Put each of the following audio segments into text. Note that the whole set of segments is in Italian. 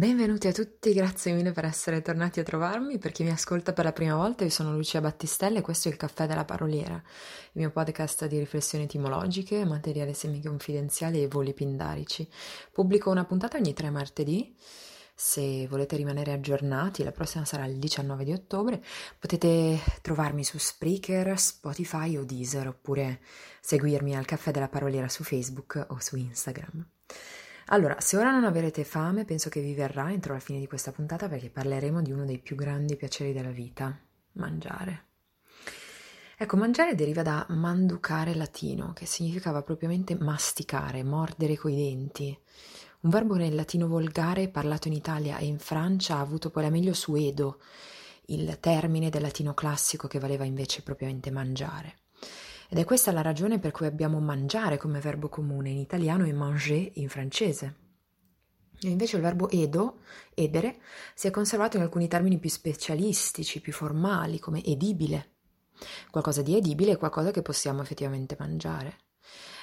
Benvenuti a tutti, grazie mille per essere tornati a trovarmi. Per chi mi ascolta per la prima volta, io sono Lucia Battistella e questo è il Caffè della Paroliera, il mio podcast di riflessioni etimologiche, materiale semi-confidenziale e voli pindarici. Pubblico una puntata ogni tre martedì. Se volete rimanere aggiornati, la prossima sarà il 19 di ottobre. Potete trovarmi su Spreaker, Spotify o Deezer, oppure seguirmi al Caffè della Paroliera su Facebook o su Instagram. Allora, se ora non avrete fame, penso che vi verrà entro la fine di questa puntata perché parleremo di uno dei più grandi piaceri della vita, mangiare. Ecco, mangiare deriva da manducare latino, che significava propriamente masticare, mordere coi denti. Un verbo nel latino volgare parlato in Italia e in Francia ha avuto poi la meglio su Edo, il termine del latino classico che valeva invece propriamente mangiare. Ed è questa la ragione per cui abbiamo mangiare come verbo comune in italiano e manger in francese. E invece il verbo edo, edere, si è conservato in alcuni termini più specialistici, più formali, come edibile. Qualcosa di edibile è qualcosa che possiamo effettivamente mangiare.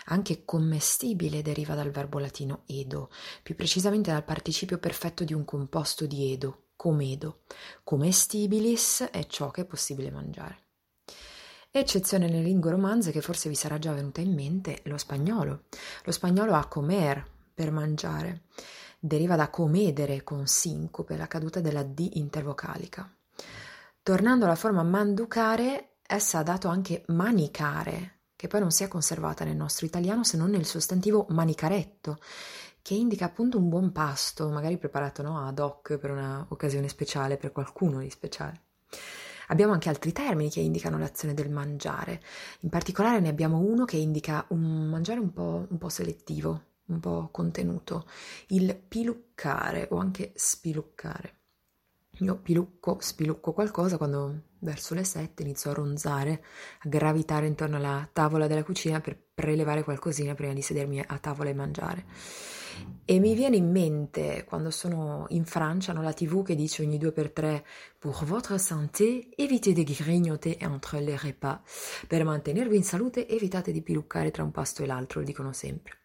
Anche commestibile deriva dal verbo latino edo, più precisamente dal participio perfetto di un composto di edo, comedo. Comestibilis è ciò che è possibile mangiare. Eccezione nelle lingue romanze che forse vi sarà già venuta in mente, lo spagnolo. Lo spagnolo ha comer per mangiare, deriva da comedere con sincope, la caduta della D intervocalica. Tornando alla forma manducare, essa ha dato anche manicare, che poi non si è conservata nel nostro italiano se non nel sostantivo manicaretto, che indica appunto un buon pasto, magari preparato no, ad hoc per un'occasione speciale, per qualcuno di speciale. Abbiamo anche altri termini che indicano l'azione del mangiare, in particolare ne abbiamo uno che indica un mangiare un po', un po selettivo, un po' contenuto, il piluccare o anche spiluccare. Io pilucco, spilucco qualcosa quando verso le sette inizio a ronzare, a gravitare intorno alla tavola della cucina per prelevare qualcosina prima di sedermi a tavola e mangiare. E mi viene in mente quando sono in Francia, hanno la TV che dice ogni due per tre Pour votre santé, évitez de grignoter entre les repas. Per mantenervi in salute, evitate di piluccare tra un pasto e l'altro, lo dicono sempre.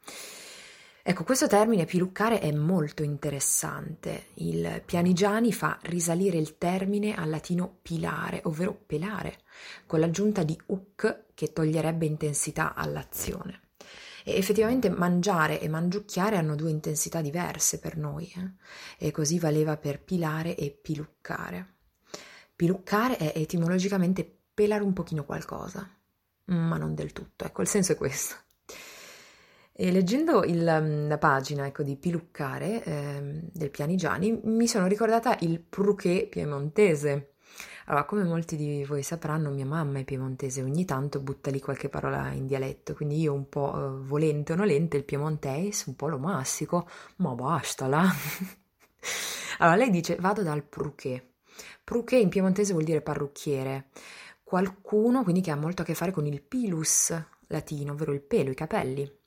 Ecco, questo termine piluccare è molto interessante. Il Pianigiani fa risalire il termine al latino pilare, ovvero pelare, con l'aggiunta di uc che toglierebbe intensità all'azione. E effettivamente mangiare e mangiucchiare hanno due intensità diverse per noi, eh? e così valeva per pilare e piluccare. Piluccare è etimologicamente pelare un pochino qualcosa, ma non del tutto, ecco, il senso è questo. E leggendo il, la pagina ecco, di Piluccare eh, del Pianigiani mi sono ricordata il pruché piemontese, allora, come molti di voi sapranno, mia mamma è piemontese, ogni tanto butta lì qualche parola in dialetto, quindi io un po' eh, volente o nolente il piemontese un po' lo massico, ma basta là. allora, lei dice vado dal pruché. Pruché in piemontese vuol dire parrucchiere. Qualcuno quindi che ha molto a che fare con il pilus latino, ovvero il pelo, i capelli.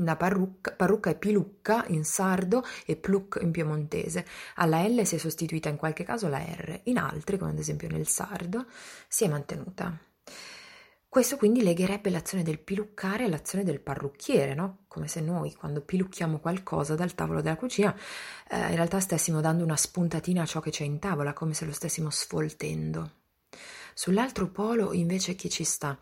La parrucca, parrucca è pilucca in sardo e pluc in piemontese. Alla L si è sostituita in qualche caso la R, in altri, come ad esempio nel sardo, si è mantenuta. Questo quindi legherebbe l'azione del piluccare all'azione del parrucchiere, no? Come se noi quando pilucchiamo qualcosa dal tavolo della cucina eh, in realtà stessimo dando una spuntatina a ciò che c'è in tavola, come se lo stessimo sfoltendo. Sull'altro polo invece chi ci sta?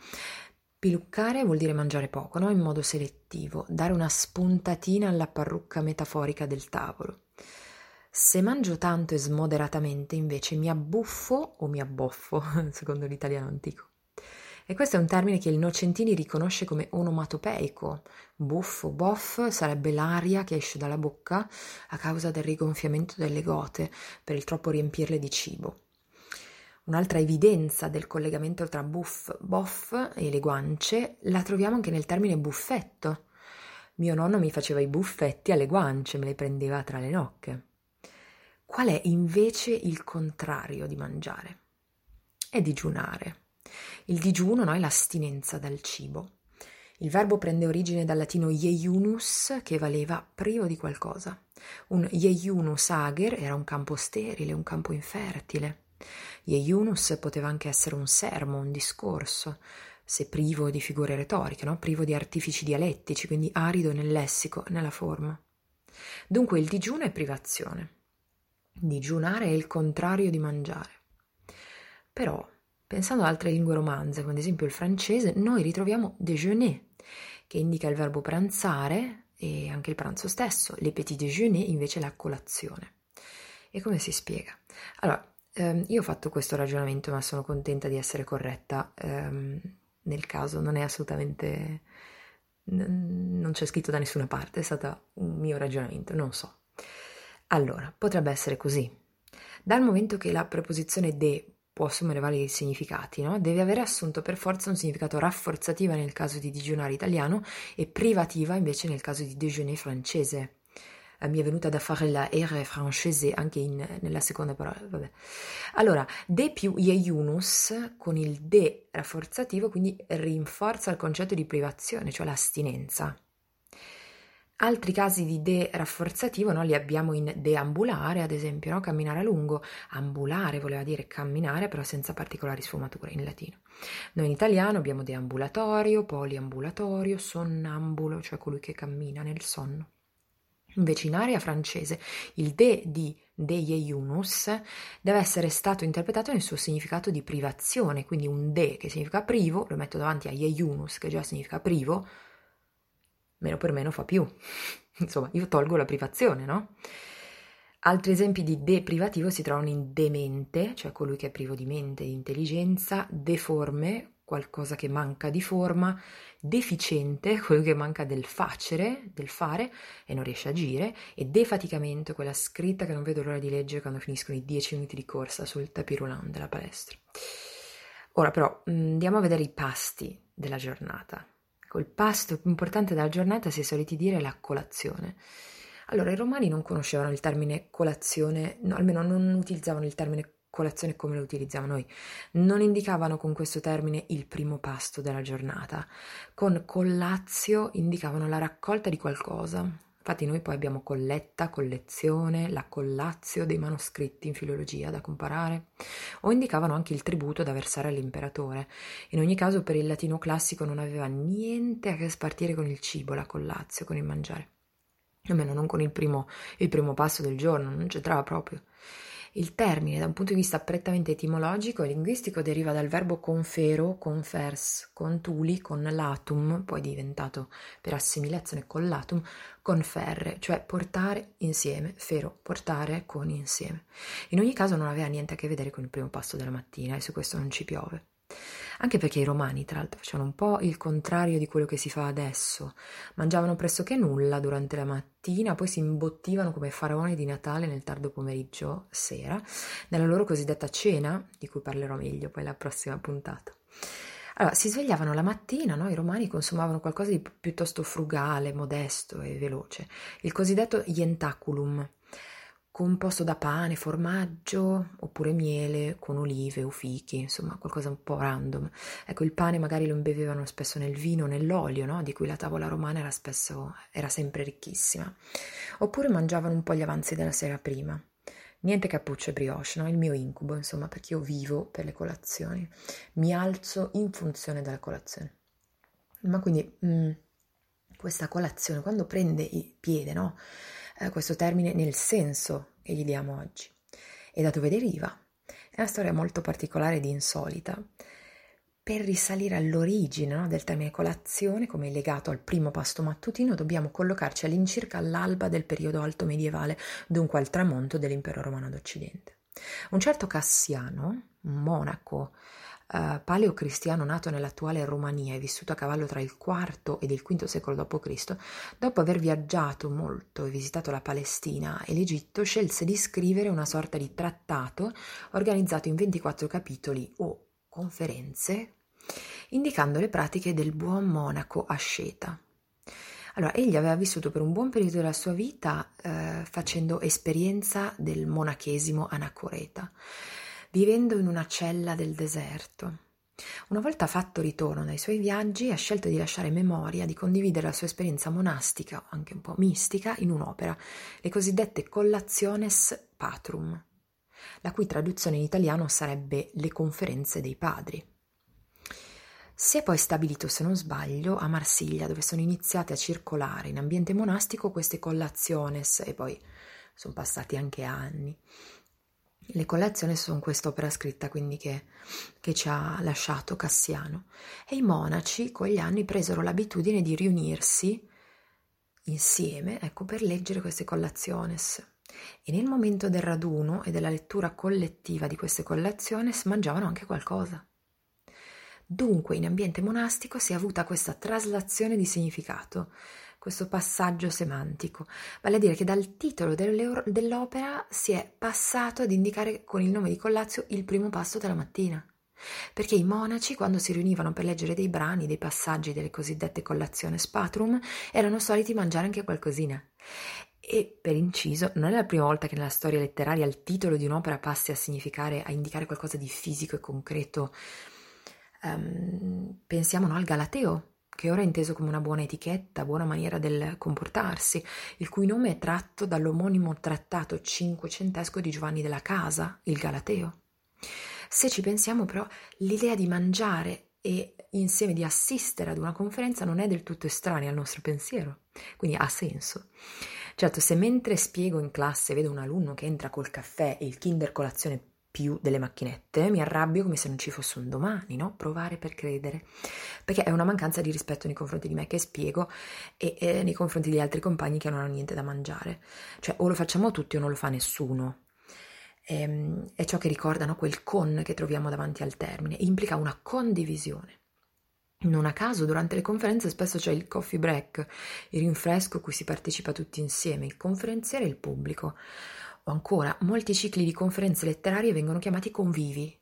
Piluccare vuol dire mangiare poco, no? in modo selettivo, dare una spuntatina alla parrucca metaforica del tavolo. Se mangio tanto e smoderatamente, invece, mi abbuffo o mi abboffo, secondo l'italiano antico. E questo è un termine che il Nocentini riconosce come onomatopeico. Buffo, boff sarebbe l'aria che esce dalla bocca a causa del rigonfiamento delle gote per il troppo riempirle di cibo. Un'altra evidenza del collegamento tra buff, boff e le guance la troviamo anche nel termine buffetto. Mio nonno mi faceva i buffetti alle guance, me le prendeva tra le nocche. Qual è invece il contrario di mangiare? È digiunare. Il digiuno no, è l'astinenza dal cibo. Il verbo prende origine dal latino ieiunus, che valeva privo di qualcosa. Un ieiunus ager era un campo sterile, un campo infertile. Ieiunus poteva anche essere un sermo, un discorso, se privo di figure retoriche, no? privo di artifici dialettici, quindi arido nel lessico e nella forma. Dunque il digiuno è privazione. Digiunare è il contrario di mangiare. Però, pensando ad altre lingue romanze, come ad esempio il francese, noi ritroviamo déjeuner, che indica il verbo pranzare e anche il pranzo stesso, le petit déjeuner invece la colazione. E come si spiega? Allora, ehm, io ho fatto questo ragionamento, ma sono contenta di essere corretta. Ehm, nel caso non è assolutamente... N- non c'è scritto da nessuna parte, è stato un mio ragionamento, non so. Allora, potrebbe essere così. Dal momento che la preposizione de può assumere vari significati, no? deve avere assunto per forza un significato rafforzativa nel caso di digiunare italiano e privativa invece nel caso di déjeuner francese. Eh, mi è venuta da fare la R francese anche in, nella seconda parola. Vabbè. Allora, de più ieiunus con il de rafforzativo quindi rinforza il concetto di privazione, cioè l'astinenza. Altri casi di de rafforzativo no, li abbiamo in deambulare, ad esempio, no? camminare a lungo. Ambulare voleva dire camminare, però senza particolari sfumature in latino. Noi in italiano abbiamo deambulatorio, poliambulatorio, sonnambulo, cioè colui che cammina nel sonno. Invece in area francese il de di de iunus deve essere stato interpretato nel suo significato di privazione, quindi un de che significa privo, lo metto davanti a iunus che già significa privo, meno per meno fa più. Insomma, io tolgo la privazione, no? Altri esempi di deprivativo si trovano in demente, cioè colui che è privo di mente di intelligenza, deforme, qualcosa che manca di forma, deficiente, colui che manca del facere, del fare e non riesce a agire, e defaticamento, quella scritta che non vedo l'ora di leggere quando finiscono i dieci minuti di corsa sul tapis roulant della palestra. Ora però andiamo a vedere i pasti della giornata. Col pasto più importante della giornata si è soliti dire la colazione. Allora, i romani non conoscevano il termine colazione, no, almeno non utilizzavano il termine colazione come lo utilizziamo noi. Non indicavano con questo termine il primo pasto della giornata. Con collazio indicavano la raccolta di qualcosa, Infatti noi poi abbiamo colletta, collezione, la collazio dei manoscritti in filologia da comparare, o indicavano anche il tributo da versare all'imperatore. In ogni caso per il latino classico non aveva niente a che spartire con il cibo, la collazio, con il mangiare. Almeno non con il primo, il primo passo del giorno, non c'entrava proprio. Il termine, da un punto di vista prettamente etimologico e linguistico, deriva dal verbo confero, confers, contuli, con latum, poi diventato per assimilazione con latum, conferre, cioè portare insieme, fero, portare con insieme. In ogni caso non aveva niente a che vedere con il primo passo della mattina e su questo non ci piove. Anche perché i romani, tra l'altro, facevano un po' il contrario di quello che si fa adesso. Mangiavano pressoché nulla durante la mattina, poi si imbottivano come faraoni di Natale nel tardo pomeriggio sera, nella loro cosiddetta cena, di cui parlerò meglio poi la prossima puntata. Allora, si svegliavano la mattina, no? i romani consumavano qualcosa di piuttosto frugale, modesto e veloce, il cosiddetto ientaculum, composto da pane, formaggio oppure miele con olive o fichi, insomma qualcosa un po' random. Ecco, il pane magari lo imbevevano spesso nel vino, nell'olio, no? di cui la tavola romana era spesso, era sempre ricchissima. Oppure mangiavano un po' gli avanzi della sera prima. Niente cappuccio e brioche, no? Il mio incubo, insomma, perché io vivo per le colazioni. Mi alzo in funzione della colazione. Ma quindi mh, mm, questa colazione, quando prende piede, no? Eh, questo termine nel senso che gli diamo oggi. E da dove deriva? È una storia molto particolare ed insolita. Per risalire all'origine no, del termine colazione, come legato al primo pasto mattutino, dobbiamo collocarci all'incirca all'alba del periodo alto medievale, dunque al tramonto dell'impero romano d'Occidente. Un certo Cassiano, un monaco uh, paleocristiano nato nell'attuale Romania e vissuto a cavallo tra il IV ed il V secolo d.C., dopo aver viaggiato molto e visitato la Palestina e l'Egitto, scelse di scrivere una sorta di trattato organizzato in 24 capitoli o conferenze, indicando le pratiche del buon monaco asceta. Allora, egli aveva vissuto per un buon periodo della sua vita eh, facendo esperienza del monachesimo anacoreta vivendo in una cella del deserto. Una volta fatto ritorno dai suoi viaggi, ha scelto di lasciare memoria, di condividere la sua esperienza monastica, anche un po' mistica, in un'opera, le cosiddette Collationes Patrum, la cui traduzione in italiano sarebbe Le conferenze dei padri. Si è poi stabilito, se non sbaglio, a Marsiglia, dove sono iniziate a circolare in ambiente monastico queste collationes e poi sono passati anche anni. Le colazioni sono quest'opera scritta quindi che, che, ci ha lasciato Cassiano e i monaci con gli anni presero l'abitudine di riunirsi insieme ecco, per leggere queste collazioni e nel momento del raduno e della lettura collettiva di queste collazioni mangiavano anche qualcosa. Dunque in ambiente monastico si è avuta questa traslazione di significato, questo passaggio semantico, vale a dire che dal titolo dell'opera si è passato ad indicare con il nome di Collazio il primo passo della mattina. Perché i monaci, quando si riunivano per leggere dei brani, dei passaggi delle cosiddette collazione spatrum, erano soliti mangiare anche qualcosina. E per inciso, non è la prima volta che nella storia letteraria il titolo di un'opera passi a significare, a indicare qualcosa di fisico e concreto. Um, pensiamo no, al Galateo, che ora è inteso come una buona etichetta, buona maniera del comportarsi, il cui nome è tratto dall'omonimo trattato cinquecentesco di Giovanni della Casa, il Galateo. Se ci pensiamo però, l'idea di mangiare e insieme di assistere ad una conferenza non è del tutto estranea al nostro pensiero, quindi ha senso. Certo, se mentre spiego in classe vedo un alunno che entra col caffè e il Kinder colazione più delle macchinette, mi arrabbio come se non ci fosse un domani, no? Provare per credere. Perché è una mancanza di rispetto nei confronti di me che spiego e, e nei confronti degli altri compagni che non hanno niente da mangiare. Cioè, o lo facciamo tutti o non lo fa nessuno. E, ehm, è ciò che ricordano quel con che troviamo davanti al termine. Implica una condivisione. Non a caso durante le conferenze spesso c'è il coffee break, il rinfresco cui si partecipa tutti insieme, il conferenziere e il pubblico. O ancora, molti cicli di conferenze letterarie vengono chiamati convivi.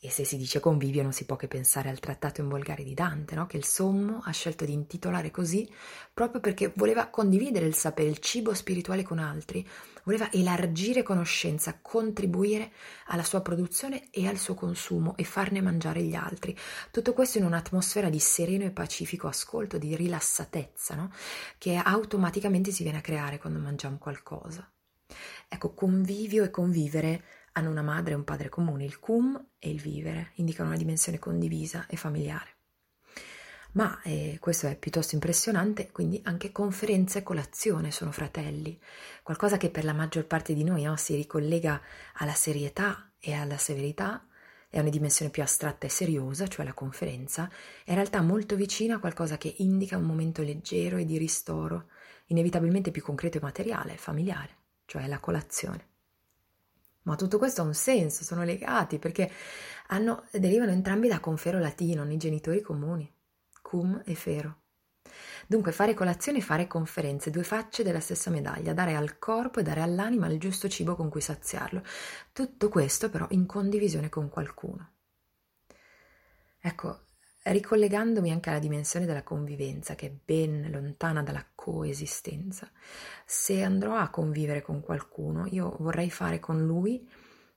E se si dice convivio non si può che pensare al trattato in volgare di Dante, no? che il sommo ha scelto di intitolare così proprio perché voleva condividere il sapere, il cibo spirituale con altri, voleva elargire conoscenza, contribuire alla sua produzione e al suo consumo e farne mangiare gli altri. Tutto questo in un'atmosfera di sereno e pacifico ascolto, di rilassatezza, no? che automaticamente si viene a creare quando mangiamo qualcosa. Ecco, convivio e convivere hanno una madre e un padre comune, il cum e il vivere, indicano una dimensione condivisa e familiare. Ma eh, questo è piuttosto impressionante, quindi anche conferenza e colazione sono fratelli, qualcosa che per la maggior parte di noi no, si ricollega alla serietà e alla severità, è una dimensione più astratta e seriosa, cioè la conferenza, è in realtà molto vicina a qualcosa che indica un momento leggero e di ristoro, inevitabilmente più concreto e materiale, familiare, cioè la colazione. Ma tutto questo ha un senso, sono legati perché hanno, derivano entrambi da confero latino, nei genitori comuni cum e fero. Dunque fare colazione e fare conferenze, due facce della stessa medaglia, dare al corpo e dare all'anima il giusto cibo con cui saziarlo. Tutto questo però in condivisione con qualcuno. Ecco, ricollegandomi anche alla dimensione della convivenza, che è ben lontana dalla coesistenza, se andrò a convivere con qualcuno, io vorrei fare con lui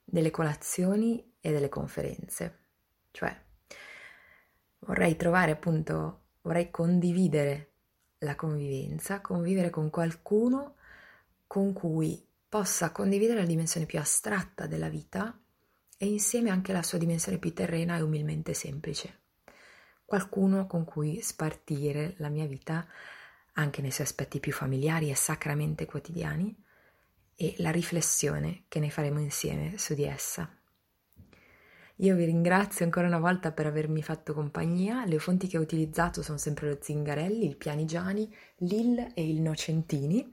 delle colazioni e delle conferenze. Cioè, vorrei trovare appunto, vorrei condividere la convivenza, convivere con qualcuno con cui possa condividere la dimensione più astratta della vita e insieme anche la sua dimensione più terrena e umilmente semplice. Qualcuno con cui spartire la mia vita anche nei suoi aspetti più familiari e sacramente quotidiani e la riflessione che ne faremo insieme su di essa. Io vi ringrazio ancora una volta per avermi fatto compagnia. Le fonti che ho utilizzato sono sempre lo Zingarelli, il Pianigiani, l'Ill e il Nocentini.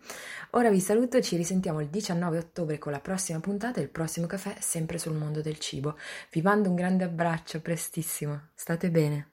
Ora vi saluto e ci risentiamo il 19 ottobre con la prossima puntata e il prossimo caffè sempre sul mondo del cibo. Vi mando un grande abbraccio, prestissimo. State bene.